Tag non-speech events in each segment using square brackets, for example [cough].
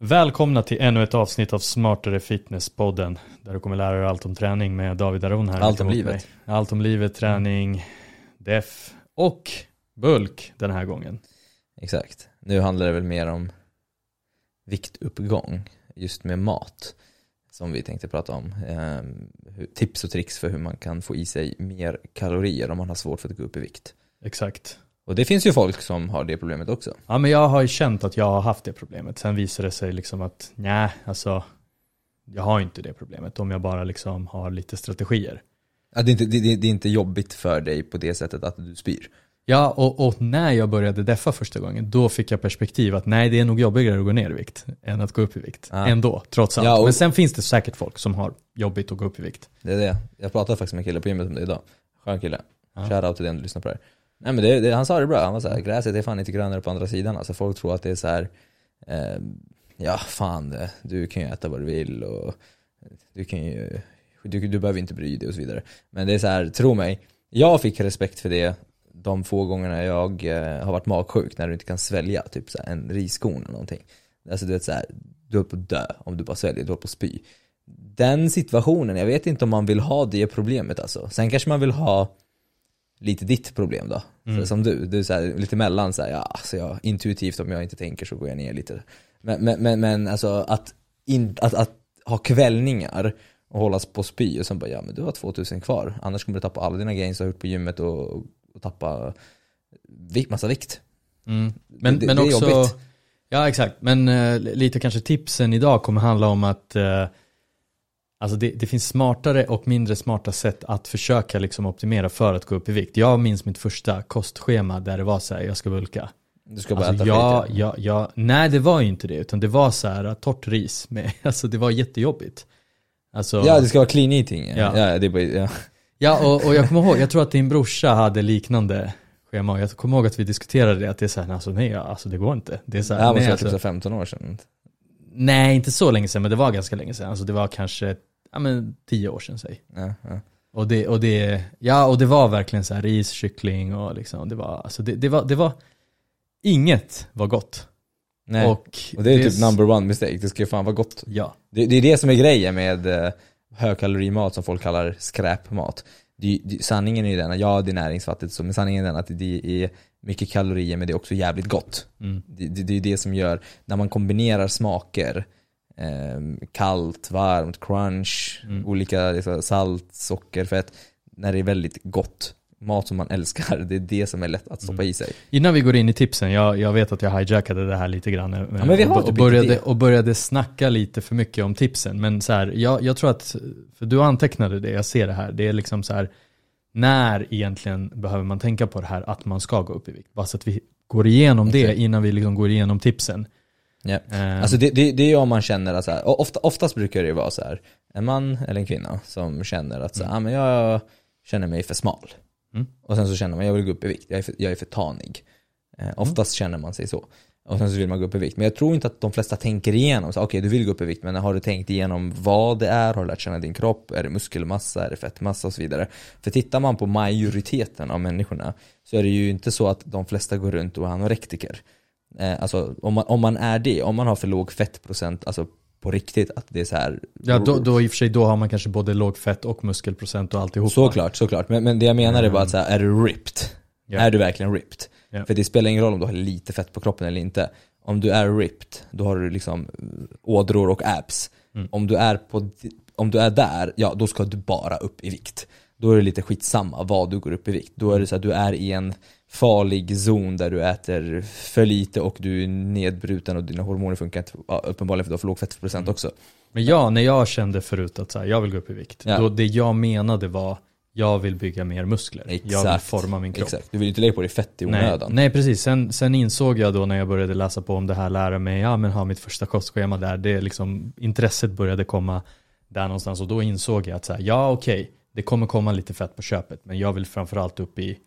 Välkomna till ännu ett avsnitt av Smartare Fitness-podden där du kommer lära dig allt om träning med David Aron här. Allt om livet. mig. Allt om livet, träning, def och bulk den här gången. Exakt. Nu handlar det väl mer om viktuppgång just med mat som vi tänkte prata om. Ehm, tips och tricks för hur man kan få i sig mer kalorier om man har svårt för att gå upp i vikt. Exakt. Och det finns ju folk som har det problemet också. Ja men jag har ju känt att jag har haft det problemet. Sen visar det sig liksom att nej, alltså jag har inte det problemet om jag bara liksom har lite strategier. Att det, är inte, det, det är inte jobbigt för dig på det sättet att du spyr. Ja, och, och när jag började deffa första gången, då fick jag perspektiv att nej, det är nog jobbigare att gå ner i vikt än att gå upp i vikt. Ja. Ändå, trots allt. Ja, och- Men sen finns det säkert folk som har jobbigt att gå upp i vikt. Det är det. Jag pratade faktiskt med en kille på gymmet om det idag. Skön kille. Ja. Shoutout till den du lyssnar på det här. Nej men det, det, han sa det bra, han var såhär, gräset är fan inte grönare på andra sidan. Alltså folk tror att det är så här. Eh, ja fan, eh, du kan ju äta vad du vill och du kan ju, du, du behöver inte bry dig och så vidare. Men det är så här, tro mig, jag fick respekt för det de få gångerna jag eh, har varit magsjuk när du inte kan svälja typ så här, en riskorn eller någonting. Alltså du vet så här, du håller på att dö om du bara sväljer, du håller på att spy. Den situationen, jag vet inte om man vill ha det problemet alltså. Sen kanske man vill ha lite ditt problem då. Mm. Så, som du, du är här, lite mellan så här, ja, alltså jag, intuitivt om jag inte tänker så går jag ner lite. Men, men, men, men alltså att, in, att, att ha kvällningar och hållas på spy och sen bara, ja men du har 2000 kvar. Annars kommer du tappa alla dina gains du har gjort på gymmet och, och tappa vikt, massa vikt. Mm. Men, det, men det också, jobbigt. ja exakt, men eh, lite kanske tipsen idag kommer handla om att eh, Alltså det, det finns smartare och mindre smarta sätt att försöka liksom optimera för att gå upp i vikt. Jag minns mitt första kostschema där det var så här, jag ska bulka. Du ska bara Alltså, äta ja, skit. ja, ja, nej det var ju inte det, utan det var så här torrt ris. Med, [laughs] alltså det var jättejobbigt. Alltså, Ja, det ska vara clean eating. Ja. Ja. Ja, det bara, ja. Ja, och, och jag kommer ihåg, jag tror att din brorsa hade liknande schema. Jag kommer ihåg att vi diskuterade det, att det är så här, alltså nej, alltså det går inte. Det är så Det här, här måste nej, vara typ alltså, så 15 år sedan. nej, inte så länge sedan, men det var ganska länge sedan. Alltså det var kanske, ja men tio år sedan säg. Ja, ja. Och det, och det, ja och det var verkligen så här ris, kyckling och liksom, det var, alltså det, det var, det var, inget var gott. Nej. Och, Och, det är typ number one mistake, det ska ju fan vara gott. Ja, Det, det är det som är grejen med eh, högkalorimat som folk kallar skräpmat. Det, det, sanningen är ju den att ja, det är näringsfattigt så, men sanningen är den att det är mycket kalorier men det är också jävligt gott. mm. Det, det, det är det som gör, när man kombinerar smaker, eh, kallt, varmt, crunch, Mm. olika liksom, salt, socker, fett, när det är väldigt gott. Mat som man [laughs] älskar, det är det som är lätt att stoppa i sig. Innan vi går in i tipsen, jag, jag vet att jag hijackade det här lite grann. eh, men vi har och, typ och, inte började, och började snacka lite för mycket om tipsen. Men så här, jag, jag tror att, för du antecknade det, jag ser det här. Det är liksom så här, när egentligen behöver man tänka på det här att man ska gå upp i vikt? Bara så att vi går igenom det innan vi liksom går igenom tipsen. Ja. Eh, Alltså det, det, det är om man känner att så här, ofta, oftast brukar det vara så här, en man eller en kvinna som känner att så här, ah, men jag känner mig för smal. Mm. Och sen så känner man, jag vill gå upp i vikt, jag är för, jag är för tanig. Eh, oftast känner man sig så. Och sen så vill man gå upp i vikt. Men jag tror inte att de flesta tänker igenom, okej du vill gå upp i vikt, men har du tänkt igenom vad det är? Har du lärt känna din kropp? Är det muskelmassa? Är det fettmassa? Och så vidare. För tittar man på majoriteten av människorna så är det ju inte så att de flesta går runt och är anorektiker. Eh, alltså om man, om man är det, om man har för låg fettprocent, alltså på riktigt att det är så här. ja, då, då i och för sig, då har man kanske både låg fett och muskelprocent och alltihopa. Såklart, såklart. Men, men det jag menar är bara att så här, är du ripped? Ja. Är du verkligen ripped? Ja. För det spelar ingen roll om du har lite fett på kroppen eller inte. Om du är ripped, då har du liksom eh, ådror och abs. Mm. Om, du är på, om du är där, ja då ska du bara upp i vikt. Då är det lite skitsamma vad du går upp i vikt. Då är det så att du är i en farlig zon där du äter för lite och du är nedbruten och dina hormoner funkar inte, ja, uppenbarligen för du har för låg fettprocent Mm. också. Men ja, när jag kände förut att så här, jag vill gå upp i vikt, Ja. då det jag menade var jag vill bygga mer muskler. Jag vill Exakt. forma min kropp. Exakt, du vill inte lägga på dig fett i Nej, onödan. nej precis, sen, sen insåg jag då när jag började läsa på om det här, lära mig, ja men ha mitt första kostschema där, det liksom, intresset började komma där någonstans och då insåg jag att så här, ja okej, det kommer komma lite fett på köpet, men jag vill framförallt upp i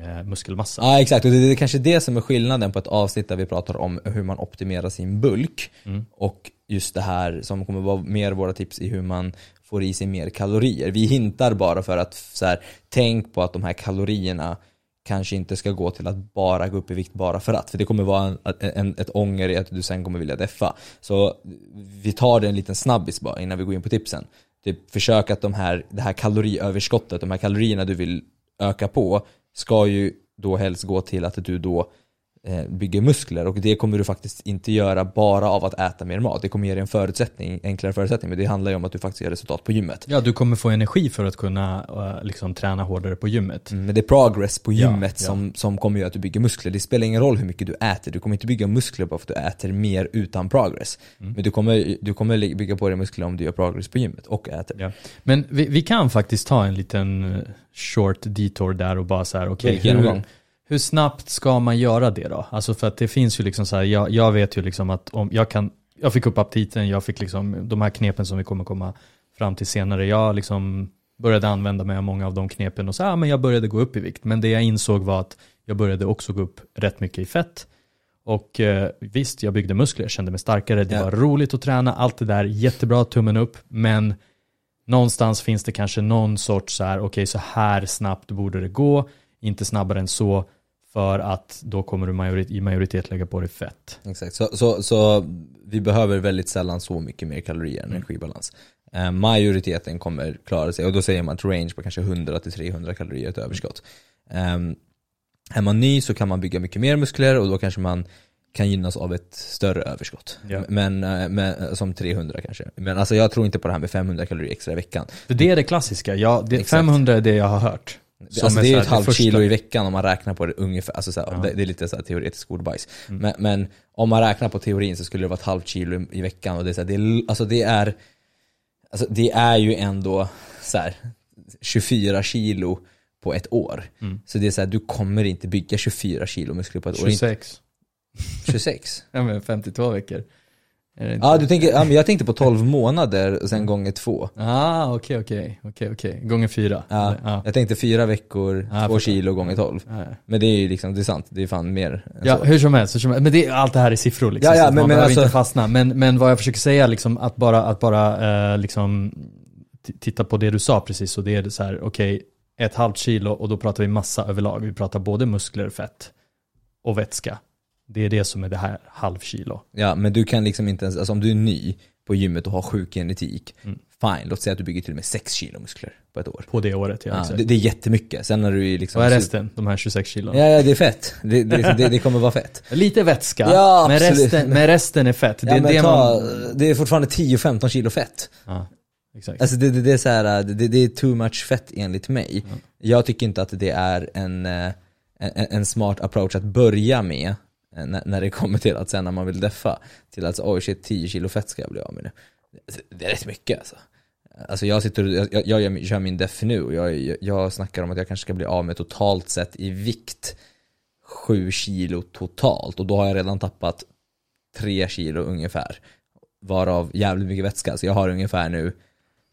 eh, muskelmassa. Ja exakt, och det det är kanske det som är skillnaden på ett avsnitt där vi pratar om hur man optimerar sin bulk Mm. och just det här som kommer vara mer våra tips i hur man får i sig mer kalorier. Vi hintar bara för att så här, tänk på att de här kalorierna kanske inte ska gå till att bara gå upp i vikt bara för att. För det kommer vara en, en, ett ånger i att du sen kommer vilja deffa. Så vi tar det en liten snabbis bara innan vi går in på tipsen. Typ, försök att de här, det här kaloriöverskottet, de här kalorierna du vill öka på, ska ju då helst gå till att du då bygger muskler och det kommer du faktiskt inte göra bara av att äta mer mat. Det kommer ge dig en förutsättning, enklare förutsättning, men det handlar ju om att du faktiskt gör resultat på gymmet. Ja, du kommer få energi för att kunna uh, liksom träna hårdare på gymmet. Mm, men det är progress på gymmet ja, Som, som kommer göra att du bygger muskler. Det spelar ingen roll hur mycket du äter, du kommer inte bygga muskler bara för att du äter mer utan progress. Mm. Men du kommer, du kommer bygga på dig muskler om du gör progress på gymmet och äter. Ja. Men vi, vi kan faktiskt ta en liten eh, short detour där och bara så här, okej, okay, hur snabbt ska man göra det då? Alltså för att det finns ju liksom så här, jag, jag vet ju liksom att om jag kan, jag fick upp aptiten, jag fick liksom de här knepen som vi kommer komma fram till senare. Jag liksom började använda mig av många av de knepen och så, ja men jag började gå upp i vikt. Men det jag insåg var att jag började också gå upp rätt mycket i fett. Och eh, visst, jag byggde muskler, jag kände mig starkare, det ja. var roligt att träna, allt det där, jättebra, tummen upp, men någonstans finns det kanske någon sorts så här, okej okay, så här snabbt borde det gå, inte snabbare än så, för att då kommer du majoritet, i majoritet lägga på dig fett. Exakt, så, så, så vi behöver väldigt sällan så mycket mer kalorier än mm. energibalans. Eh, majoriteten kommer klara sig och då säger man ett range på kanske 100-300 kalorier ett överskott. Eh, är man ny så kan man bygga mycket mer muskler och då kanske man kan gynnas av ett större överskott. Ja. Men, eh, men, som 300 kanske. Men alltså jag tror inte på det här med 500 kalorier extra i veckan. För det är det klassiska, ja, det, 500 är det jag har hört. Alltså det är ju ett halvt kilo i veckan om man räknar på det ungefär, alltså så ja. det, det, är lite så här ordbajs. Mm. Men, men, om man räknar på teorin så skulle det vara ett halvt kilo i, i veckan och det är, så här, det alltså det är Alltså det är ju ändå så här, 24 kilo på ett år. Mm. Så det är så här, du kommer inte bygga 24 kilo muskler på ett 26. år. 26. 26? [laughs] ja men 52 veckor. Ja, du tänker, ja, men jag tänkte på 12 månader och sen gånger två. Ah, okej, okay, okej, okay, okej, okay. gånger fyra. Ja, ah. jag tänkte fyra veckor, ah, två kilo gånger 12. Ah, ja. Men det är ju liksom, det är sant, det är fan mer Ja, så. hur som helst, hur som helst. men det, allt det här är siffror liksom, ja, ja, så men, man behöver alltså... inte fastna. Men, men vad jag försöker säga liksom, att bara, att bara eh, liksom titta på det du sa precis, och det är så här, okej, ett halvt kilo och då pratar vi massa överlag. Vi pratar både muskler, fett och vätska. Det är det som är det här halvkilo. Ja, men du kan liksom inte ens, alltså om du är ny på gymmet och har sjuk genetik, mm. fine, låt säga att du bygger till och med 6 kilo muskler på ett år. På det året, ja. ja det, det, är jättemycket. Sen när du är liksom... Vad är resten? De här 26 kilona? Ja, ja det är fett. Det, det, det, kommer vara fett. [laughs] Lite vätska, ja, men, resten, men resten är fett. Det, ja, men det, ta, man... det är fortfarande 10-15 kilo fett. Ja. Exakt. Alltså det, det, det är så här, det, det är too much fett enligt mig. Ja. Jag tycker inte att det är en, eh, en, en smart approach att börja med Eh, när, när det kommer till att sen när man vill deffa, till att oj shit 10 kilo fett ska jag bli av med nu. Det är rätt mycket alltså. Alltså jag sitter jag, jag, jag kör min def nu och jag, jag, jag snackar om att jag kanske ska bli av med totalt sett i vikt 7 kilo totalt och då har jag redan tappat 3 kilo ungefär. Varav jävligt mycket vätska, så jag har ungefär nu,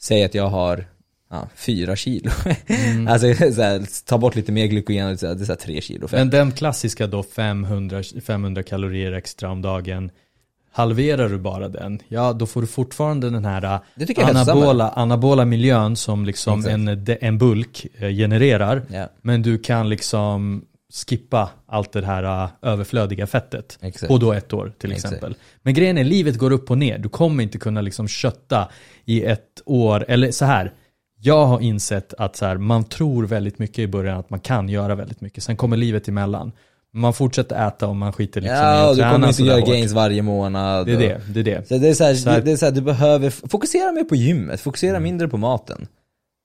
säg att jag har ja, fyra kilo. Mm. [laughs] alltså så ta bort lite mer glykogen, det är så tre kilo. Men den klassiska då 500, 500 kalorier extra om dagen, halverar du bara den, ja då får du fortfarande den här anabola, anabola miljön som liksom en, en bulk eh, genererar. Yeah. Men du kan liksom skippa allt det här uh, överflödiga fettet Exakt. på då ett år till Exakt. exempel. Men grejen är, livet går upp och ner. Du kommer inte kunna liksom kötta i ett år, eller så här jag har insett att så här, man tror väldigt mycket i början att man kan göra väldigt mycket. Sen kommer livet emellan. Man fortsätter äta och man skiter liksom ja, i att träna. Du kommer inte göra gains varje månad. Det är det, det är det. Så det är så, här, så här, det är så du behöver fokusera mer på gymmet, fokusera mm. mindre på maten.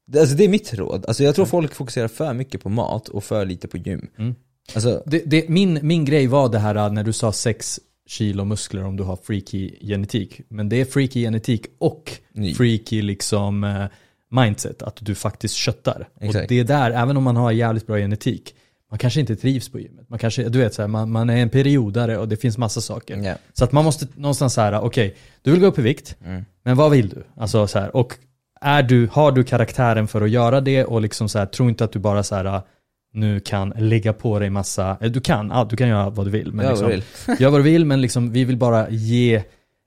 Det, alltså det är mitt råd. Alltså jag tror mm. folk fokuserar för mycket på mat och för lite på gym. Mm. Alltså, det, det, min, min grej var det här när du sa 6 kilo muskler om du har freaky genetik. Men det är freaky genetik och Ny. freaky liksom eh, mindset, att du faktiskt köttar. Exakt. Och det är där, även om man har jävligt bra genetik, man kanske inte trivs på gymmet. Man kanske, du vet så här, man, man är en periodare och det finns massa saker. Yeah. Så att man måste någonstans säga, okej, okay, du vill gå upp i vikt, mm. men vad vill du? Alltså så här, och är du, har du karaktären för att göra det och liksom så här, tro inte att du bara så här, nu kan lägga på dig massa, du kan, ja, du kan göra vad du vill. Men gör liksom, vad du vill. [laughs] gör vad du vill, men liksom, vi vill bara ge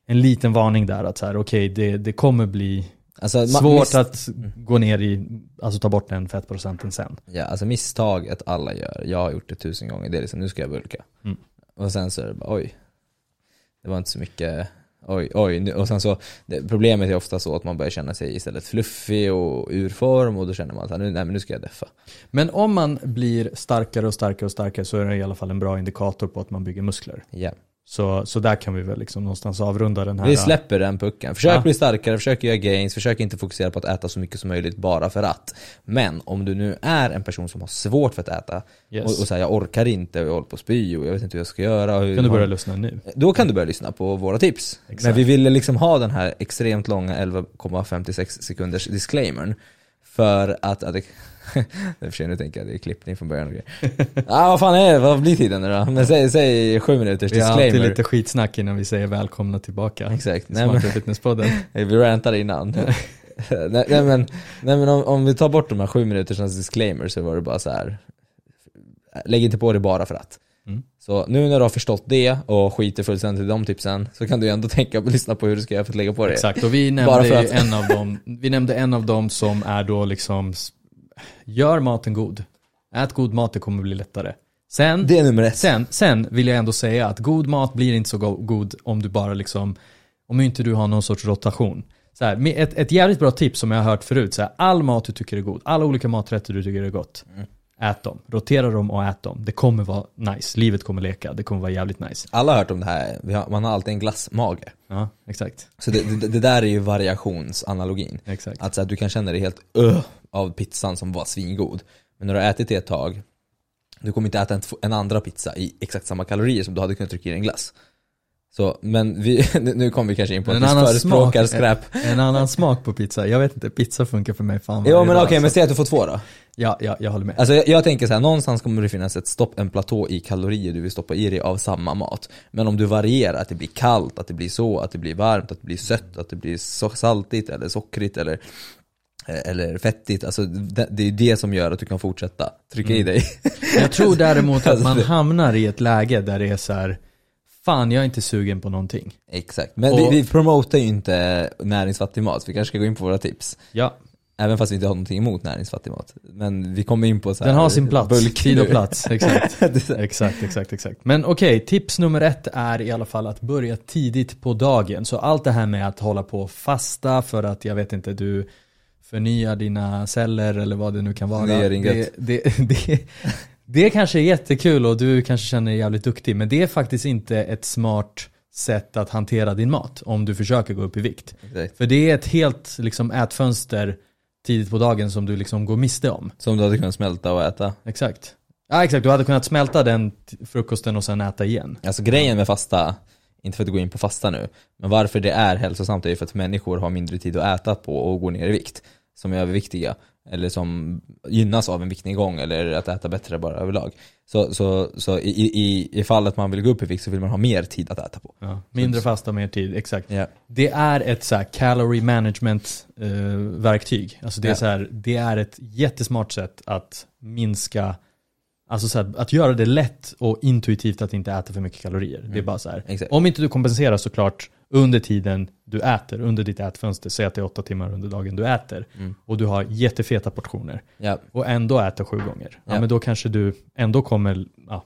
en liten varning där att så här, okej, okay, det, det kommer bli Alltså, Svårt att gå ner i, alltså ta bort den fettprocenten sen. Ja, alltså misstaget alla gör, jag har gjort det tusen gånger, det är liksom nu ska jag bulka. Mm. Och sen så är det bara oj, det var inte så mycket, oj, oj. Och sen så, det, problemet är ofta så att man börjar känna sig istället fluffig och ur form och då känner man att nu, nej men nu ska jag deffa. Men om man blir starkare och starkare och starkare så är det i alla fall en bra indikator på att man bygger muskler. Ja. Så, så där kan vi väl liksom någonstans avrunda den här. Vi släpper den pucken. Försök Ja. bli starkare, försök göra gains, försök inte fokusera på att äta så mycket som möjligt bara för att. Men om du nu är en person som har svårt för att äta Yes. och, och säger jag orkar inte och jag håller på att spy och jag vet inte hur jag ska göra. Hur kan du börja lyssna nu. Då kan du börja lyssna på våra tips. Exakt. Men vi ville liksom ha den här extremt långa 11,56 sekunders disclaimern. För att, att det, [laughs] för nu tänker jag det är klippning från början och grejer. [laughs] ah, vad fan är det? Vad blir tiden nu då? Men säg, säg sju minuters Vi har alltid disclaimer. lite skitsnack innan vi säger välkomna tillbaka. Exakt. Nej, Smarta fitnesspodden. [laughs] vi rantade innan. nej, nej men, nej, men om, om vi tar bort de här sju minuters disclaimer så var det bara så här. Lägg inte på det bara för att. Mm. Så nu när du har förstått det och skiter fullständigt i de tipsen så kan du ändå tänka på lyssna på hur du ska göra för att lägga på det. Exakt, och vi nämnde att- en av dem, vi nämnde en av dem som är då liksom, gör maten god. Ät god mat, det kommer bli lättare. Sen, Det är nummer ett. sen, sen vill jag ändå säga att god mat blir inte så go- god om du bara liksom, om inte du har någon sorts rotation. Så här, ett, ett jävligt bra tips som jag har hört förut, så här, all mat du tycker är god, alla olika maträtter du tycker är gott, Mm. Ät dem. Rotera dem och ät dem. Det kommer vara nice, livet kommer leka, det kommer vara jävligt nice. Alla har hört om det här, har, man har alltid en glassmage. Ja, exakt. Så det, det, det där är ju variationsanalogin. Exakt. Att så här, du kan känna dig helt öh av pizzan som var svingod. Men när du har ätit det ett tag, du kommer inte äta en, en andra pizza i exakt samma kalorier som du hade kunnat trycka i en glass. Så, men vi, [laughs] nu kommer vi kanske in på att En vi annan förespråkar smak. skräp. En annan smak på pizza. Jag vet inte, pizza funkar för mig fan varje men okej, men så- säg att du får två då. Ja, ja, jag håller med. Alltså jag, jag tänker så här, någonstans kommer det finnas ett stopp, en platå i kalorier du vill stoppa i dig av samma mat. Men om du varierar, att det blir kallt, att det blir så, att det blir varmt, att det blir sött, att det blir så saltigt eller sockrigt eller eller fettigt, alltså det, det är det som gör att du kan fortsätta trycka i dig. Jag tror däremot att [laughs] Alltså, man hamnar i ett läge där det är så här. Fan, jag är inte sugen på någonting. Exakt, men Och- vi, vi promotar ju inte näringsfattig mat, vi kanske ska gå in på våra tips. Ja, Även fast vi inte har någonting emot näringsfattig mat. Men vi kommer in på så här, den har sin plats. bulk Tid och plats. Exakt. [laughs] Exakt, exakt, exakt. Men okej, tips nummer ett är i alla fall att börja tidigt på dagen. Så allt det här med att hålla på och fasta för att, jag vet inte, du förnyar dina celler eller vad det nu kan vara. Inget. det, det, [laughs] det, det kanske är jättekul och du kanske känner dig jävligt duktig, men det är faktiskt inte ett smart sätt att hantera din mat om du försöker gå upp i vikt. Exakt. För det är ett helt liksom, ätfönster tidigt på dagen som du liksom går miste om. Som du hade kunnat smälta och äta. Exakt. Ja exakt, du hade kunnat smälta den frukosten och sen äta igen. Alltså grejen med fasta, inte för att gå in på fasta nu, men varför det är hälsosamt är ju för att människor har mindre tid att äta på och går ner i vikt. Som är överviktiga, eller som gynnas av en viktnedgång eller att äta bättre bara överlag. Så, så, så i, i, i fallet man vill gå upp i vikt så vill man ha mer tid att äta på. Ja, mindre fasta, mer tid, exakt. Ja. Det är ett så här calorie management eh. Alltså det är så här, det är ett jättesmart sätt att minska, alltså så här, att göra det lätt och intuitivt att inte äta för mycket kalorier. Det är bara så här. Exakt. Om inte du kompenserar såklart under tiden du äter, under ditt ätfönster, säg att det är åtta timmar under dagen du äter, Mm. och du har jättefeta portioner, Ja. och ändå äter sju gånger, ja. Ja. men då kanske du ändå kommer ja,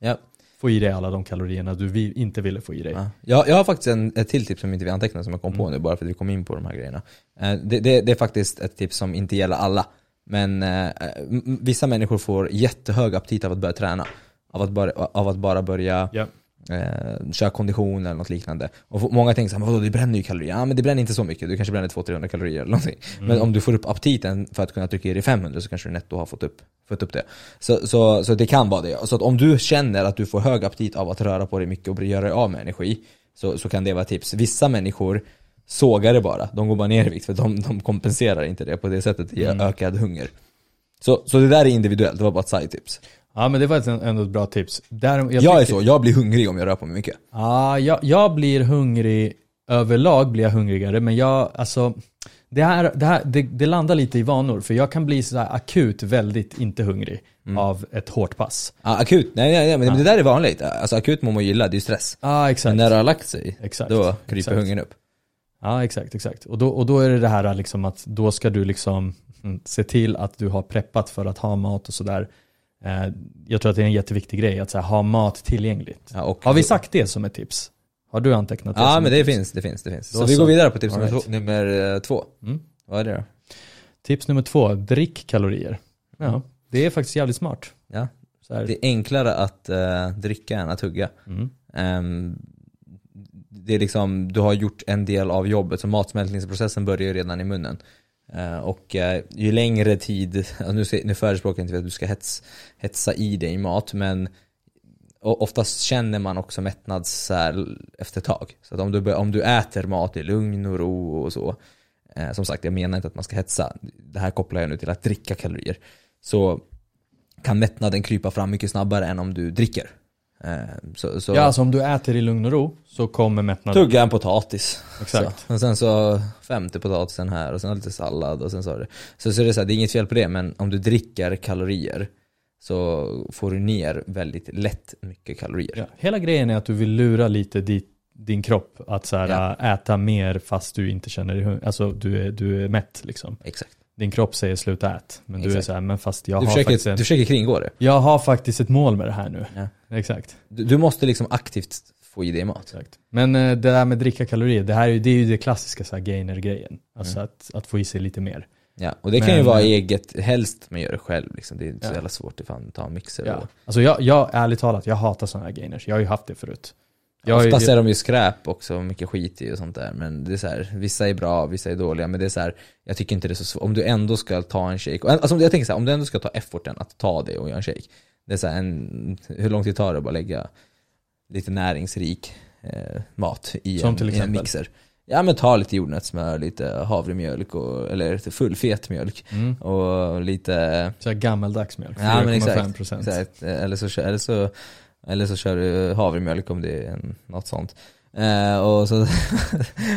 Ja. få i dig alla de kalorierna du inte ville få i dig. Ja. Jag, jag har faktiskt en, ett till tips som inte vi antecknade som jag kom på nu bara för att vi kom in på de här grejerna. Eh, Det, det, det är faktiskt ett tips som inte gäller alla. Men eh, vissa människor får jättehög aptit av att börja träna. Av att bara, av att bara börja Ja. Eh, köra kondition eller något liknande. Och många tänker såhär, men vadå det bränner ju kalorier. Ja men det bränner inte så mycket, du kanske bränner 200-300 kalorier eller någonting. Men om du får upp aptiten för att kunna trycka i dig 500 så kanske du netto har fått upp, fått upp det. Så, så, så det kan vara det. Så att om du känner att du får hög aptit av att röra på dig mycket och göra dig av med energi, så, så kan det vara tips. Vissa människor sågar det bara, de går bara ner i vikt för de, de kompenserar inte det på det sättet, ger Mm. ökad hunger. Så, så det där är individuellt, det var bara ett side-tips. Ja, men det var ett, ändå ett bra tips. Där, jag Jag, är så, jag blir hungrig om jag rör på mig mycket. Ja, jag, jag blir hungrig, överlag blir jag hungrigare, men jag, alltså, det här, det, här det, det landar lite i vanor, för jag kan bli så akut väldigt inte hungrig av ett hårt pass. Ja, akut, nej, nej, nej men det där är vanligt. Alltså akut mår man gilla, det är ju stress. Ja, exakt. Men när det har lagt sig, Exakt. då kryper hungern upp. Ja, exakt, exakt. Och då, och då är det det här liksom att då ska du liksom mm, se till att du har preppat för att ha mat och sådär. Eh, jag tror att det är en jätteviktig grej att här, ha mat tillgängligt. Ja, och, Har vi sagt det som ett tips? Har du antecknat det Ja men det tips? finns, det finns, det finns. Då Så vi går vidare på tips nummer, right. två, nummer eh, två. Mm. Vad är det då? Tips nummer två, drick kalorier. Ja, det är faktiskt jävligt smart. Ja. Det är enklare att eh, dricka än att hugga. Mm. Ehm, det är liksom, du har gjort en del av jobbet, så matsmältningsprocessen börjar ju redan i munnen. Eh, och eh, ju längre tid, nu, nu förespråkar jag inte att du ska hets, hetsa i dig mat, men oftast känner man också mättnad efter ett tag. Så att om du, om du äter mat i lugn och ro och så, eh, som sagt jag menar inte att man ska hetsa, det här kopplar jag nu till att dricka kalorier. Så kan mättnaden krypa fram mycket snabbare än om du dricker. Eh, så, så Ja, alltså om du äter i lugn och ro så kommer mättnaden. tugga en potatis. Exakt. Så. Och sen så femte potatisen här och sen lite sallad och sen så det. Så, så är det så här, det är inget fel på det men om du dricker kalorier så får du ner väldigt lätt mycket kalorier. Ja. Hela grejen är att du vill lura lite dit, din kropp att så här, Ja. äta mer fast du inte känner dig hungrig. Alltså du är, du är mätt liksom. Exakt. Din kropp säger sluta ät. Men du är Exakt. så här, men fast jag Du har, faktiskt försöker, en, du försöker kringgå det. jag har faktiskt ett mål med det här nu. Ja. Exakt. Du, du måste liksom aktivt få i dig mat. Exakt. Men eh, det där med dricka kalorier, det här är det är ju det klassiska så här gainer-grejen. Alltså Mm. att, att få i sig lite mer. Ja, och det kan Men, ju vara eh, eget, helst man gör det själv liksom. Det är inte så Ja. jävla svårt att ta en mixer Ja. och Alltså jag, jag, ärligt talat, jag hatar sådana här gainers. Jag har ju haft det förut. Jag Oftast är de ju skräp också, mycket skit i och sånt där. Men det är så här, vissa är bra, vissa är dåliga. Men det är så här, jag tycker inte det är så svårt. Om du ändå ska ta en shake, alltså jag tänker så här, om du ändå ska ta efforten att ta det och göra en shake. Det är så här en, hur lång tid tar det att bara lägga lite näringsrik eh, mat i en, i en mixer? Ja men ta lite jordnötssmör, lite havremjölk, och, eller lite fullfet mjölk. mm, Och lite så gammaldags mjölk, Ja, men 4,5 exakt. Exakt. Eller, så, eller, så, eller så kör du havremjölk om det är en, något sånt. Eh, och så... [laughs]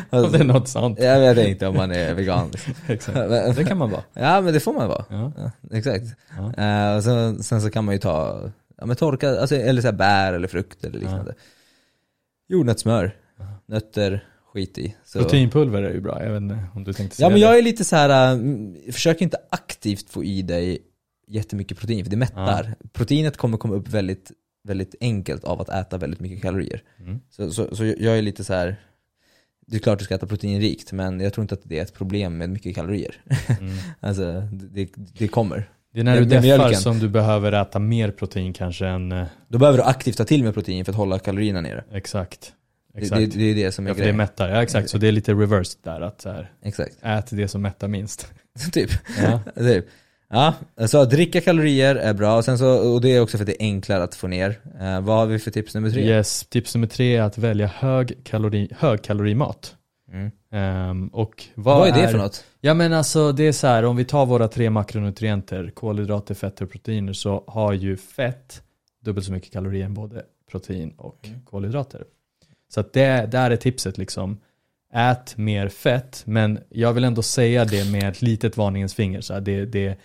Om det är något sånt. Jag vet inte om man är vegan. [laughs] Exakt. Det kan man vara. Ja men det får man vara. Ja. Ja, exakt. Ja. Eh, och sen, sen så kan man ju ta ja, men torka, alltså, eller så bär eller frukt eller liknande. Jordnötssmör, nötter, skit i. Så. Proteinpulver är ju bra, jag vet inte om du tänkte säga Ja men det. jag är lite så här. mm, försök inte aktivt få i dig jättemycket protein för det mättar. Proteinet kommer komma upp väldigt, väldigt enkelt av att äta väldigt mycket kalorier. Mm. Så, så, så jag är lite så här. det är klart du ska äta proteinrikt men jag tror inte att det är ett problem med mycket kalorier. Mm. [laughs] alltså det, det kommer. Det är när Det- du det är deffar mjölken. som du behöver äta mer protein kanske än, eh, Då behöver du aktivt ta till med protein för att hålla kalorierna nere. exakt. Det, Exakt. det, det är det som är ja, för det grejen. mättar, ja exakt. Så det är lite reversed där, att så här, Exakt. ät det som mättar minst. [laughs] typ. Ja. [laughs] typ. Ja, så att dricka kalorier är bra, och, sen så, och det är också för att det är enklare att få ner. Eh, vad har vi för tips nummer tre? Yes, tips nummer tre är att välja hög kalori, högkalorimat. Mm. Ehm, och vad, Vad, är det för något? Ja men alltså det är så här, om vi tar våra tre makronutrienter, kolhydrater, fetter och proteiner, så har ju fett dubbelt så mycket kalorier än både protein och Mm. kolhydrater. Så att det, där är tipset liksom. Ät mer fett, men jag vill ändå säga det med ett litet varningens finger. Så här, det, det,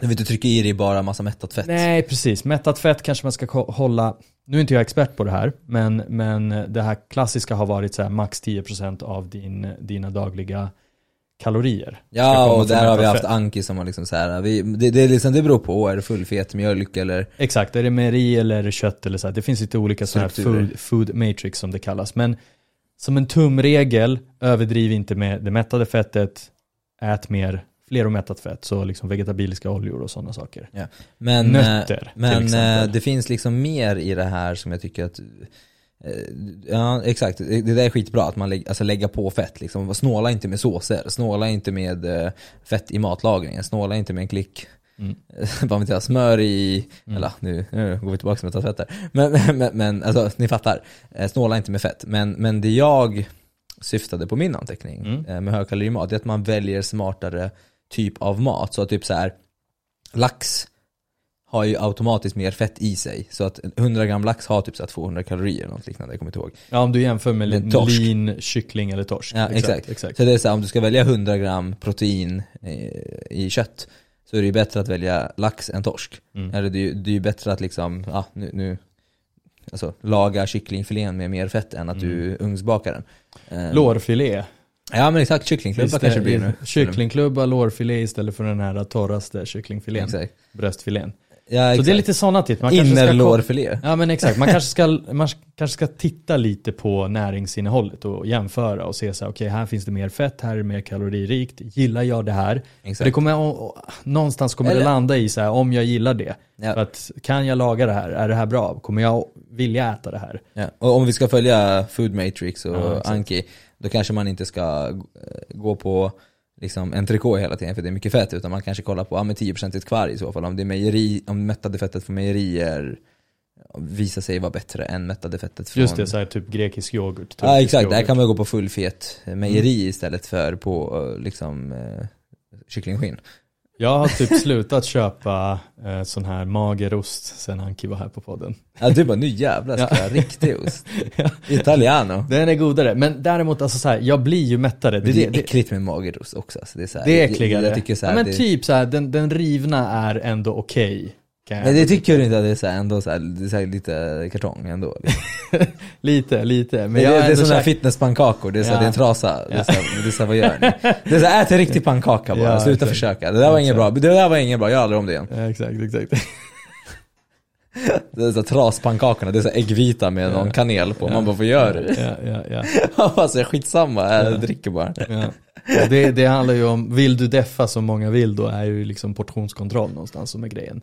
Du vill inte trycka i dig bara massa mättat fett? Nej, precis. Mättat fett kanske man ska hålla, nu är inte jag expert på det här, men, men det här klassiska har varit så här max 10% av din, dina dagliga kalorier. Ja, och där har vi haft fett. Anki som har liksom så här, vi, det, det, är liksom, det beror på, är det fullfet mjölk eller? Exakt, är det mejeri eller är det kött eller så här. Det finns lite olika så här food, food matrix som det kallas. Men som en tumregel, överdriv inte med det mättade fettet, ät mer fler och mättat fett, så liksom vegetabiliska oljor och sådana saker. Men, Nötter, eh, till Men eh, det finns liksom mer i det här som jag tycker att eh, Ja exakt, det där är skitbra att man lägger, alltså lägga på fett liksom. Snåla inte med såser, snåla inte med fett i matlagningen, snåla inte med en klick Mm. [laughs] Smör i, Mm. eller nu, nu går vi tillbaka till mättat fett där. Men, [laughs] men, men alltså ni fattar, snåla inte med fett. Men, men det jag syftade på min anteckning Mm. med högkalorimat är att man väljer smartare typ av mat. Så typ så här lax har ju automatiskt mer fett i sig. Så att 100 gram lax har typ så här 200 kalorier eller något liknande, jag kommer inte ihåg. Ja, om du jämför med torsk. lin, kyckling eller torsk. Ja, exakt. exakt. Så det är så här, om du ska välja 100 gram protein eh, i kött så är det ju bättre att välja lax än torsk. Mm. Eller det är ju, det är bättre att liksom, ja nu, nu alltså, laga kycklingfilén med mer fett än att du ugnsbakar den. Eh, Lårfilé. Ja men exakt, kycklingklubba kanske det blir nu. Kycklingklubba, lårfilé istället för den här torraste kycklingfilén. Exakt. Bröstfilén. Ja, Så det är lite sådana tips. Man kanske ska ko- Innerlårfilé. Ja men exakt, man kanske, ska, man kanske ska titta lite på näringsinnehållet och jämföra och se så här, okej här finns det mer fett, här är det mer kaloririkt, gillar jag det här? Exakt. det kommer, å- någonstans kommer det Eller- landa i så här, om jag gillar det. Ja. Att, kan jag laga det här? Är det här bra? Kommer jag vilja äta det här? Ja. Och om vi ska följa Food Matrix och Ja. Anki, då kanske man inte ska eh, gå på liksom entrecote hela tiden för det är mycket fett, utan man kanske kollar på ja, men 10% kvar i så fall. Om det är mejeri, om mättade fettet från mejerier visar sig vara bättre än mättade fettet från... Just det, så här, typ grekisk yoghurt. Ja turkisk exakt, där yoghurt. kan man gå på fullfet mejeri Mm. istället för på eh, liksom eh, kycklingskinn. Jag har typ slutat köpa eh, sån här magerost sen Anki var här på podden. Ja du bara, nu jävlar ska jag ha riktig ost. [laughs] Italiano. Den är godare, men däremot alltså så här, jag blir ju mättare. Men det är äckligt med magerost också. Så det är, så här, Det är jag- äckligare. Jag tycker så här, ja, men det, typ så här, den, den rivna är ändå okej. kan Men det tycker du inte att det är så här, ändå så här, det är så här lite kartong ändå? Liksom. [laughs] Lite, lite. Men Men jag det, det är sådana här käkat- fitnesspannkakor, det är, så här, Ja. det är en trasa. Det är Ja. så här, det är så här, vad gör ni? [laughs] Det är så här, ät en riktig pannkaka bara, Ja, sluta exakt. försöka. Det där var inget bra, det där var inget bra, gör aldrig om det igen. Ja, exakt, exakt. [laughs] Det är så traspannkakorna, det är så äggvita med någon kanel på, man bara får göra det. Ja, ja, ja. Man bara säger skitsamma, jag dricker bara. ja. Det, det handlar ju om, vill du deffa som många vill då är ju liksom portionskontroll någonstans som är grejen.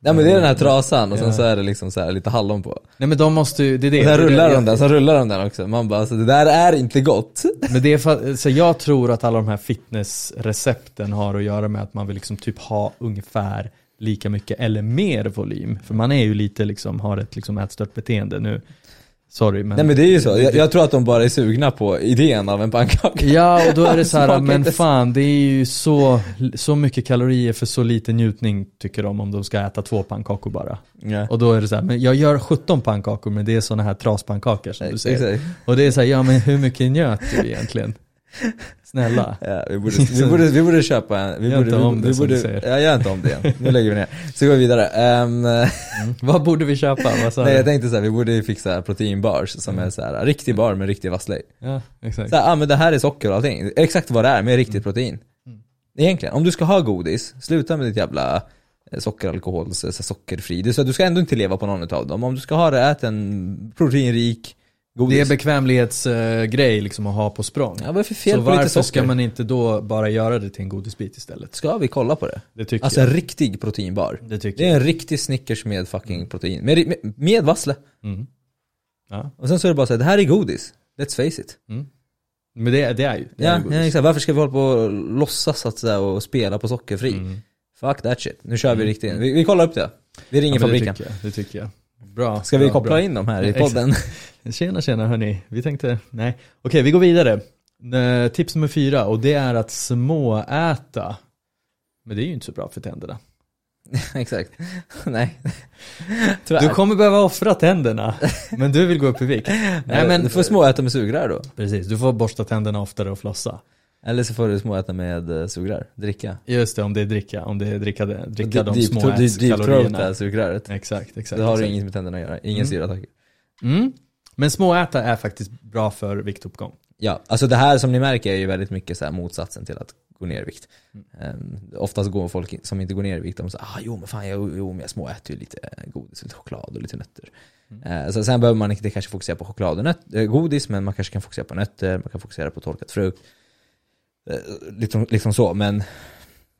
Ja men det är den här trasan och sen så är det liksom så här lite hallon på. Nej men de måste ju, det är det. Och sen rullar de den, sen rullar de den också. Man bara, alltså, det där är inte gott. [laughs] Men det är för, så jag tror att alla de här fitnessrecepten har att göra med att man vill liksom typ ha ungefär lika mycket eller mer volym. För man är ju lite liksom, har ett liksom ätstört beteende nu. Sorry men. Nej men det är ju så, jag, jag tror att de bara är sugna på idén av en pannkaka. Ja och då är det så här, [laughs] men fan det är ju så, så mycket kalorier för så lite njutning tycker de om de ska äta två pannkakor bara. Ja. Och då är det så här, men jag gör 17 pannkakor men det är sådana här traspannkakor som du säger. Exakt. Och det är så här, ja men hur mycket njöt du egentligen? Snälla. [laughs] Ja, vi, borde, [laughs] vi, borde, vi borde köpa en, vi Gör borde, inte om vi, det, som borde, du säger. Ja, gör inte om det igen. Nu lägger vi ner. Så går vi vidare. Ehm, [laughs] Vad borde vi köpa? Nej du? jag tänkte såhär, vi borde fixa proteinbars som är såhär, riktig bar med riktig vasslej. Ja, exakt. Såhär, ah, men det här är socker och allting. Exakt vad det är med riktigt protein. Mm. Egentligen, om du ska ha godis, sluta med ditt jävla eh, socker, alkohol, så, så sockerfri. Så att du ska ändå inte leva på någon av dem. Om du ska ha det, ät en proteinrik godis. Det är bekvämlighetsgrej liksom att ha på språng. ja, vad är det för fel Så på lite varför socker? ska man inte då bara göra det till en godisbit istället? Ska vi kolla på det? Det tycker Alltså jag. en riktig proteinbar. Det tycker Det är en riktig Snickers med fucking protein. Med, med, med vassle. Mm. Ja. Och sen så är det bara så här, det här är godis. Let's face it. Men det, det är ju. Det är Ja, ju godis. ja exakt. Varför ska vi hålla på och låtsas att sådär och spela på sockerfri? Mm. Fuck that shit. Nu kör vi riktigt. Vi, vi kollar upp det. Vi ringer Ja, för det fabriken. tycker jag. Det tycker jag. Bra. Ska vi bra, koppla bra. in dem här i podden? [laughs] Tjena tjena hörni, vi tänkte, nej. Okej, vi går vidare. Eh, Tips nummer fyra och det är att småäta. Men det är ju inte så bra för tänderna. [laughs] exakt. [laughs] Nej. Du Tyvärr. kommer behöva offra tänderna, men du vill gå upp i vikt. Nej men, Du får småäta med sugrör då. precis, du får borsta tänderna oftare och flossa. Eller så får du småäta med eh, sugrör. Dricka. Just det, om det är dricka, om det är dricka, dricka de Deep- små deep- deep throat ätskalorierna. där sugröret. Exakt, exakt. Det har exakt. inget med tänderna att göra. Ingen Mm. syra tack. Mm. Men småäta är faktiskt bra för viktuppgång. Ja, alltså det här som ni märker är ju väldigt mycket så motsatsen till att gå ner i vikt. Um, oftast går folk som inte går ner i vikt, de säger ah, jo men fan jag, jo, men jag småäter ju lite godis, lite choklad och lite nötter. Eh, så sen behöver man inte kanske fokusera på choklad och nöt, eh, godis, men man kanske kan fokusera på nötter, man kan fokusera på torkad frukt. Eh, liksom, liksom så, men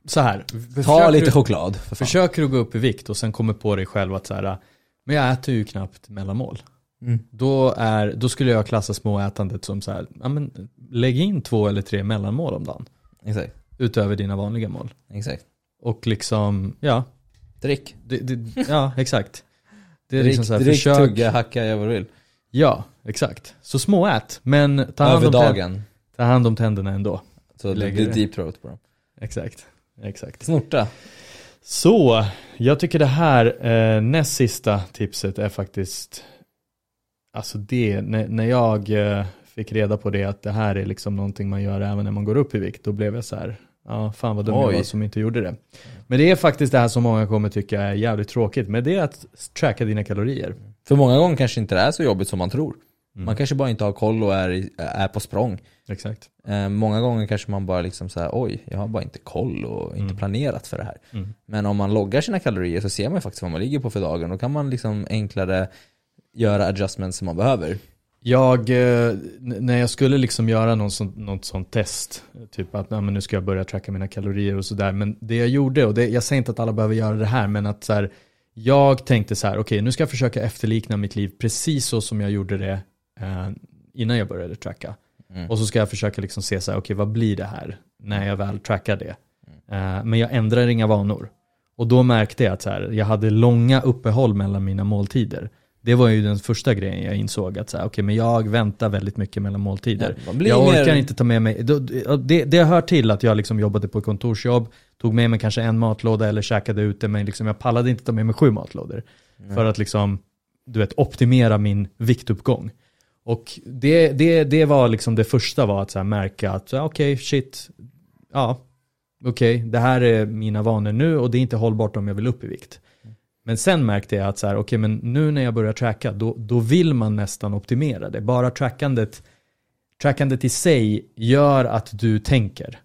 Så här, ta lite du, choklad. För fan. försöker du gå upp i vikt och sen kommer på dig själv att så här, men jag äter ju knappt mellanmål. Mm. Då, är, då skulle jag klassa småätandet som så här, ja, men lägg in två eller tre mellanmål om dagen. Exakt, Utöver dina vanliga mål. exakt. Och liksom, ja, Drick. det, det, ja exakt. Det är Drick, liksom så här, drick försök, tugga, hacka, gör vad du vill. Ja, exakt. Så småät, men ta hand, Över om dagen. ta hand om tänderna ändå. Så det blir deep throat på dem. Exakt, exakt. Snorta. Så, jag tycker det här eh, näst sista tipset är faktiskt, alltså det, när, när jag eh, fick reda på det att det här är liksom någonting man gör även när man går upp i vikt, då blev jag så här, ja fan vad dum jag var som inte gjorde det. Men det är faktiskt det här som många kommer tycka är jävligt tråkigt, men det är att tracka dina kalorier. För många gånger kanske inte det är så jobbigt som man tror. Mm. Man kanske bara inte har koll och är, i- är på språng. Exakt. Eh, många gånger kanske man bara liksom så här, oj, jag har bara inte koll och inte Mm. planerat för det här. Mm. Men om man loggar sina kalorier så ser man faktiskt vad man ligger på för dagen. Då kan man liksom enklare göra adjustments som man behöver. Jag, eh, när jag skulle liksom göra någon sån, något sånt test, typ att nej, nu ska jag börja tracka mina kalorier och sådär, men det jag gjorde, och det, jag säger inte att alla behöver göra det här, men att så här, jag tänkte så här, okej nu ska jag försöka efterlikna mitt liv precis så som jag gjorde det eh, innan jag började tracka. Mm. Och så ska jag försöka liksom se så här, okej vad blir det här när jag väl trackar det? Eh, men jag ändrar inga vanor. Och då märkte jag att så här, jag hade långa uppehåll mellan mina måltider. Det var ju den första grejen jag insåg att så här, okej men jag väntar väldigt mycket mellan måltider. Ja, jag orkar mer- inte ta med mig, det, det hör till att jag liksom jobbade på kontorsjobb, tog med mig kanske en matlåda eller käkade ute, men liksom jag pallade inte ta med mig sju matlådor. För att liksom, du vet, optimera min viktuppgång. Och det, det, det var liksom det första var att så här märka att, okej, shit, ja, okej, det här är mina vanor nu och det är inte hållbart om jag vill upp i vikt. Men sen märkte jag att så här, okej, men nu när jag börjar tracka, då, då vill man nästan optimera det. Bara trackandet, trackandet i sig gör att du tänker.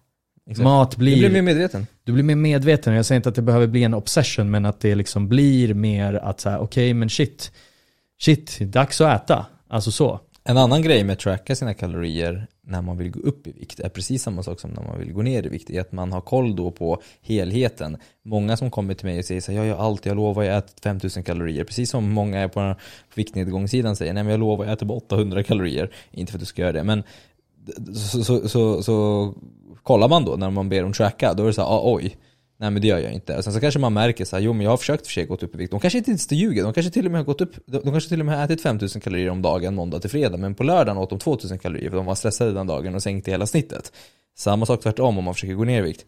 Exakt. Mat Du blir, blir mer medveten. du blir mer medveten. Jag säger inte att det behöver bli en obsession, men att det liksom blir mer att så här, okej, men shit, shit, dags att äta. Alltså så. En annan grej med att tracka sina kalorier när man vill gå upp i vikt är precis samma sak som när man vill gå ner i vikt. är att man har koll då på helheten. Många som kommer till mig och säger så här, jag gör allt, jag lovar jag äter 5000 kalorier. Precis som många är på viktnedgångssidan säger, nej men jag lovar jag äter bara 800 kalorier. Inte för att du ska göra det, men så, så, så, så kollar man då när man ber dem tracka, då är det så här, ah, oj. Nej men det gör jag inte. Och sen så kanske man märker så här, jo men jag har försökt för sig gått upp i vikt. De kanske inte ens ljuger, de kanske till och med har gått upp, de kanske till och med har ätit 5000 kalorier om dagen måndag till fredag. Men på lördagen åt de 2000 kalorier för de var stressade den dagen och sänkte hela snittet. Samma sak tvärtom om man försöker gå ner i vikt.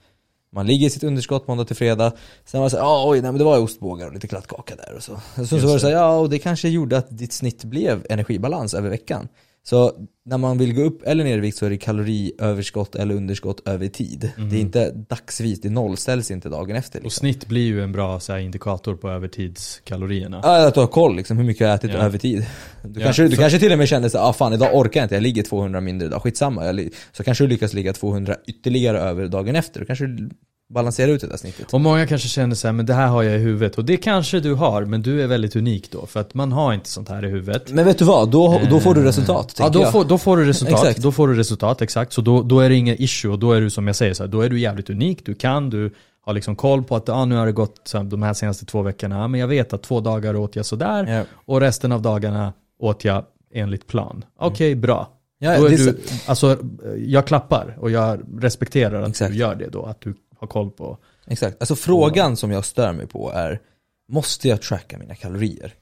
Man ligger i sitt underskott måndag till fredag. Sen var det såhär, ah, oj nej men det var ostbågar och lite kladdkaka där och så. Så, så var det såhär, ja och det kanske gjorde att ditt snitt blev energibalans över veckan. Så när man vill gå upp eller ner i vikt så är det kaloriöverskott eller underskott över tid. Det är inte dagsvis, det nollställs inte dagen efter. Och Liksom. snitt blir ju en bra så här, indikator på övertidskalorierna. Ja, att du har koll liksom, hur mycket jag har ätit Ja. över tid. Du, Ja, kanske, du för- kanske till och med känner såhär, ah, fan idag orkar jag inte, jag ligger 200 mindre idag, skitsamma. Jag, så kanske du lyckas ligga 200 ytterligare över dagen efter. Då kanske du balanserar ut det där snittet. Och många kanske känner så här, men det här har jag i huvudet. Och det kanske du har, men du är väldigt unik då. För att man har inte sånt här i huvudet. Men vet du vad? Då, då får du resultat, Ja, då får, då får du resultat. [laughs] Exakt. Då får du resultat, exakt. Så då, då är det ingen issue och då är du som jag säger, så här, då är du jävligt unik. Du kan, du har liksom koll på att ah, nu har det gått så här, de här senaste två veckorna. Men jag vet att två dagar åt jag sådär Ja. och resten av dagarna åt jag enligt plan. Okej, bra. Ja, då är det du, så- alltså, jag klappar och jag respekterar att Exakt. du gör det då. Att du har koll på. Exakt. Alltså frågan som jag stör mig på är, måste jag tracka mina kalorier?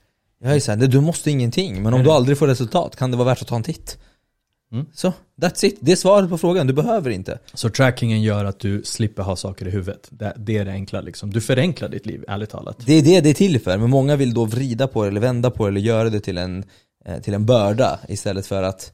Jag är såhär, du måste ingenting, men om du aldrig får resultat kan det vara värt att ta en titt. Mm. Så, that's it. Det är svaret på frågan, du behöver inte. Så trackingen gör att du slipper ha saker i huvudet. Det, det är det enkla liksom. Du förenklar ditt liv, ärligt talat. Det är det det är till för, men många vill då vrida på det eller vända på det eller göra det till en, eh, till en börda istället för att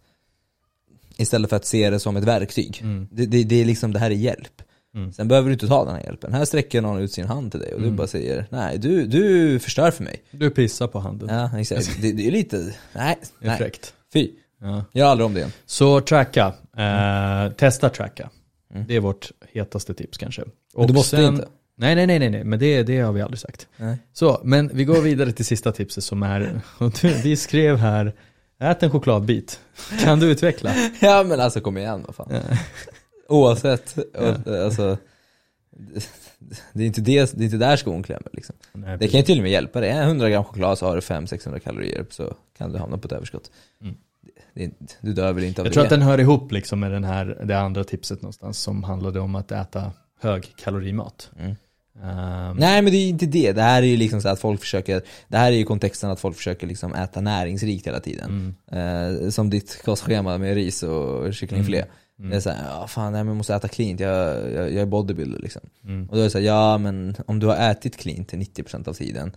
Istället för att se det som ett verktyg. Mm. Det, det, det är liksom, det här är hjälp. Mm. Sen behöver du inte ta den här hjälpen. Här sträcker någon ut sin hand till dig och du bara säger Nej, du, du förstör för mig. Du pissar på handen. Ja, exakt. [laughs] Det, det är lite, nej, nej. fräckt. Fy. Ja. Gör aldrig om det igen. Så tracka. Eh, testa tracka. Mm. Det är vårt hetaste tips kanske. Men du måste inte. Nej, nej, nej, nej, nej. men det, det har vi aldrig sagt. Nej. Så, men vi går vidare till sista tipset som är, [laughs] vi skrev här, ät en chokladbit. Kan du utveckla? [laughs] Ja men alltså kom igen vad fan. Oavsett, alltså det är, inte det, det är inte där skon klämmer liksom. Nej, Det kan ju till och med hjälpa dig. 100 gram choklad så har du 500-600 kalorier så kan du hamna på ett överskott. Mm. Det du dör väl inte av Jag det? tror att den hör ihop liksom med den här, det andra tipset någonstans som handlade om att äta hög kalorimat. Mm. Ehm, Nej men det är inte det. Det här är ju liksom så att folk försöker, det här är ju kontexten att folk försöker liksom äta näringsrikt hela tiden. mm, Eh, som ditt kostschema med ris och kycklingfilé. Mm. Det är såhär, ja fan nej, men jag måste äta cleant, jag, jag, jag är bodybuilder liksom. mm. Och då är det såhär, ja men om du har ätit cleant till 90% av tiden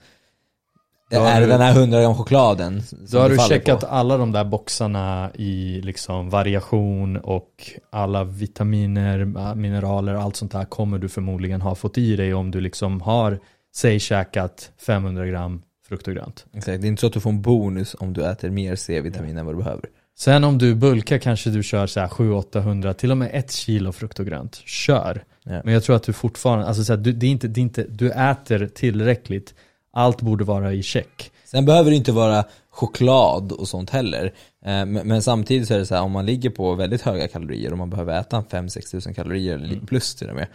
det Då är du- den här 100 gram chokladen Då har du checkat på. alla de där boxarna i liksom variation och alla vitaminer, mineraler och allt sånt där kommer du förmodligen ha fått i dig om du liksom har, säg käkat 500 gram frukt och grönt. Exakt, det är inte så att du får en bonus om du äter mer C-vitamin än vad du behöver. Sen om du bulkar kanske du kör så här 700-800, till och med ett kilo frukt och grönt. Kör. Ja. Men jag tror att du fortfarande, alltså så här, du, det är inte, det är inte, du äter tillräckligt. Allt borde vara i check. Sen behöver det inte vara choklad och sånt heller. Eh, Men, samtidigt så är det så här, om man ligger på väldigt höga kalorier och man behöver äta 5-6 tusen kalorier eller Mm. plus till och med.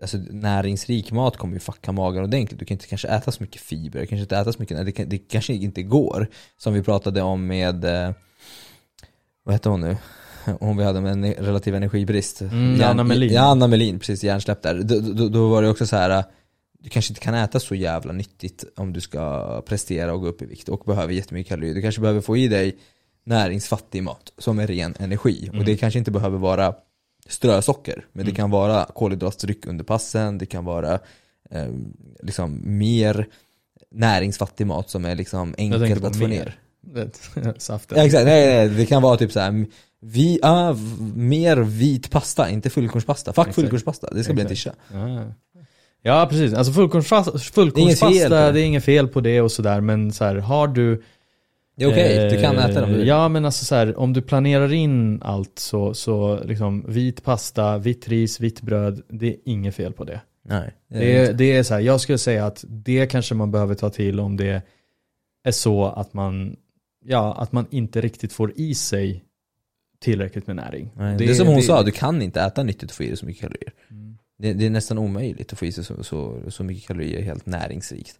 Alltså näringsrik mat kommer ju fucka magen ordentligt. Du kan inte kanske äta så mycket fiber, kanske inte äta så mycket, det, kan, det kanske inte går. Som vi pratade om med, eh, vad hette hon nu? Hon vi hade med en relativ energibrist. Mm, Anna Melin. Ja, Anna Melin, precis, hjärnsläpp där. Då, då, då var det också så här. eh, du kanske inte kan äta så jävla nyttigt om du ska prestera och gå upp i vikt och behöver jättemycket kalorier. Du kanske behöver få i dig näringsfattig mat som är ren energi. Och det kanske inte behöver vara strösocker, men det kan vara kolhydratdryck under passen, det kan vara eh, liksom mer näringsfattig mat som är liksom enkelt att få ner. [laughs] Saften. Ja, exakt, nej, nej, det kan vara typ så här. Vi, ah, mer vit pasta, inte fullkornspasta. Fuck Exakt. fullkornspasta, det ska bli en Exakt. tisha. Ja. Ja precis, alltså fullkornspasta, Det är fullkornspasta det. är inget fel på det och sådär men så här, har du Det är okej, du kan äta dem. Eh. Ja men alltså så här, om du planerar in allt så, så liksom vit pasta, vitt ris, vitt bröd, det är inget fel på det. Nej, det Det är det är så här, jag skulle säga att det kanske man behöver ta till om det är så att man, ja, att man inte riktigt får i sig tillräckligt med näring. Nej, det, är som hon sa, du kan inte äta nyttigt och få i dig så mycket kalorier. Det, det är nästan omöjligt att få i sig så, så, så mycket kalorier helt näringsrikt.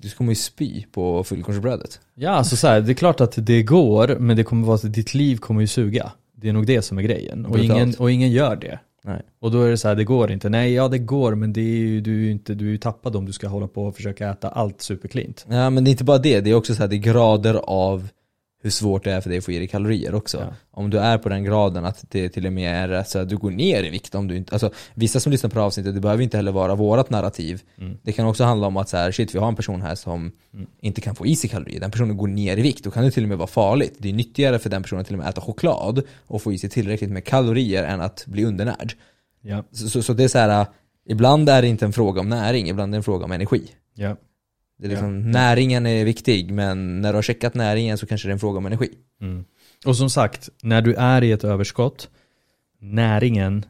Du kommer ju spy på fullkornsbrödet. Ja, alltså så här, det är klart att det går, men det kommer vara att ditt liv kommer ju suga. Det är nog det som är grejen. Och ingen, och ingen gör det. Nej. Och då är det så här, det går inte. Nej, ja det går, men det är ju, du, är ju inte, du är ju tappad om du ska hålla på och försöka äta allt superklint. Ja men det är inte bara det, det är också så här, det är grader av hur svårt det är för dig att få i dig kalorier också. Ja. Om du är på den graden att det till och med är så att du går ner i vikt om du inte, alltså vissa som lyssnar på det här avsnittet, det behöver inte heller vara vårat narrativ. Mm. Det kan också handla om att så här, shit vi har en person här som Mm. inte kan få i sig kalorier, den personen går ner i vikt, då kan det till och med vara farligt. Det är nyttigare för den personen att till och med äta choklad och få i sig tillräckligt med kalorier än att bli undernärd. Ja, Så, så, så det är så här, ibland är det inte en fråga om näring, ibland är det en fråga om energi. ja. Det är liksom, Näringen är viktig, men när du har checkat näringen så kanske det är en fråga om energi. Mm. Och som sagt, när du är i ett överskott, näringen,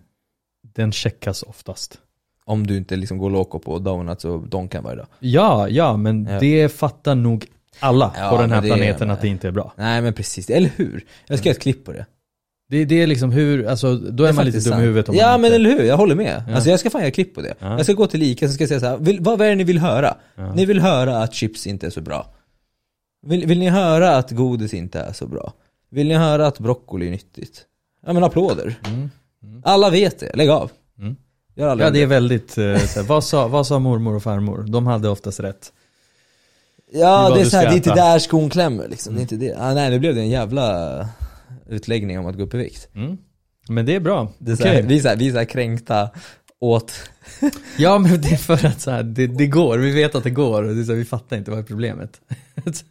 den checkas oftast. Om du inte liksom går loco på donuts och donkan varje dag. Ja, ja, men Ja. det fattar nog alla Ja, på den här det är- planeten att det inte är bra. Nej men precis, eller hur? Jag ska göra ett klipp på det. Det, det är liksom hur, alltså då är, man lite faktiskt dum i sant. huvudet om Ja man men inte... eller hur, jag håller med. Ja. Alltså jag ska fan göra klipp på det. Ja. Jag ska gå till Ica ska jag säga så här, vill, vad, är det ni vill höra? Ja. Ni vill höra att chips inte är så bra. Vill, vill ni höra att godis inte är så bra? Vill ni höra att broccoli är nyttigt? Ja men applåder. Mm. Alla vet det, lägg av. Mm. Ja det är väldigt, eh, såhär, vad, sa, vad sa mormor och farmor? De hade oftast rätt. Ja det är du så här, ska det är inte där skon klämmer liksom. Det är inte det. Ah, nej nu blev det en jävla utläggning om att gå upp i vikt. Mm. Men det är bra. Det är så här, vi, är så här, vi är så här kränkta åt [laughs] Ja men det är för att så här, det, det går, vi vet att det går och det är så här, vi fattar inte vad är problemet. [laughs]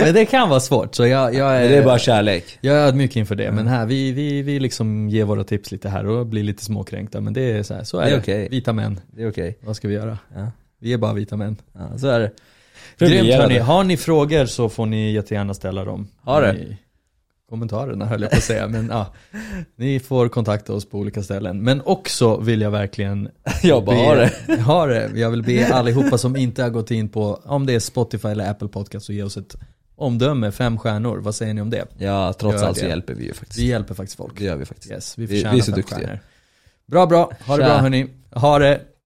men det kan vara svårt så jag, jag är, Det är bara kärlek. jag är ödmjuk inför det. Men här, vi, vi, vi liksom ger våra tips lite här och blir lite småkränkta. Men det är så här, så är Det det. är okej. Vita män, Det är okej. vad ska vi göra? Ja. Vi är bara vita män. Ja, så är det. Grymt hörni, har ni frågor så får ni jättegärna ställa dem. Har det? I kommentarerna höll jag på att säga, men ja. Ni får kontakta oss på olika ställen. Men också vill jag verkligen [laughs] bara be- har det. Har det. Jag vill be allihopa som inte har gått in på, om det är Spotify eller Apple Podcast, så ge oss ett omdöme, fem stjärnor. Vad säger ni om det? Ja, trots Gör allt så hjälper vi ju faktiskt. Vi hjälper faktiskt folk. Det gör vi faktiskt. Yes, vi Vi- vi är så duktiga. stjärnor. Bra, bra. Ha det Tja. bra hörni. Ha det.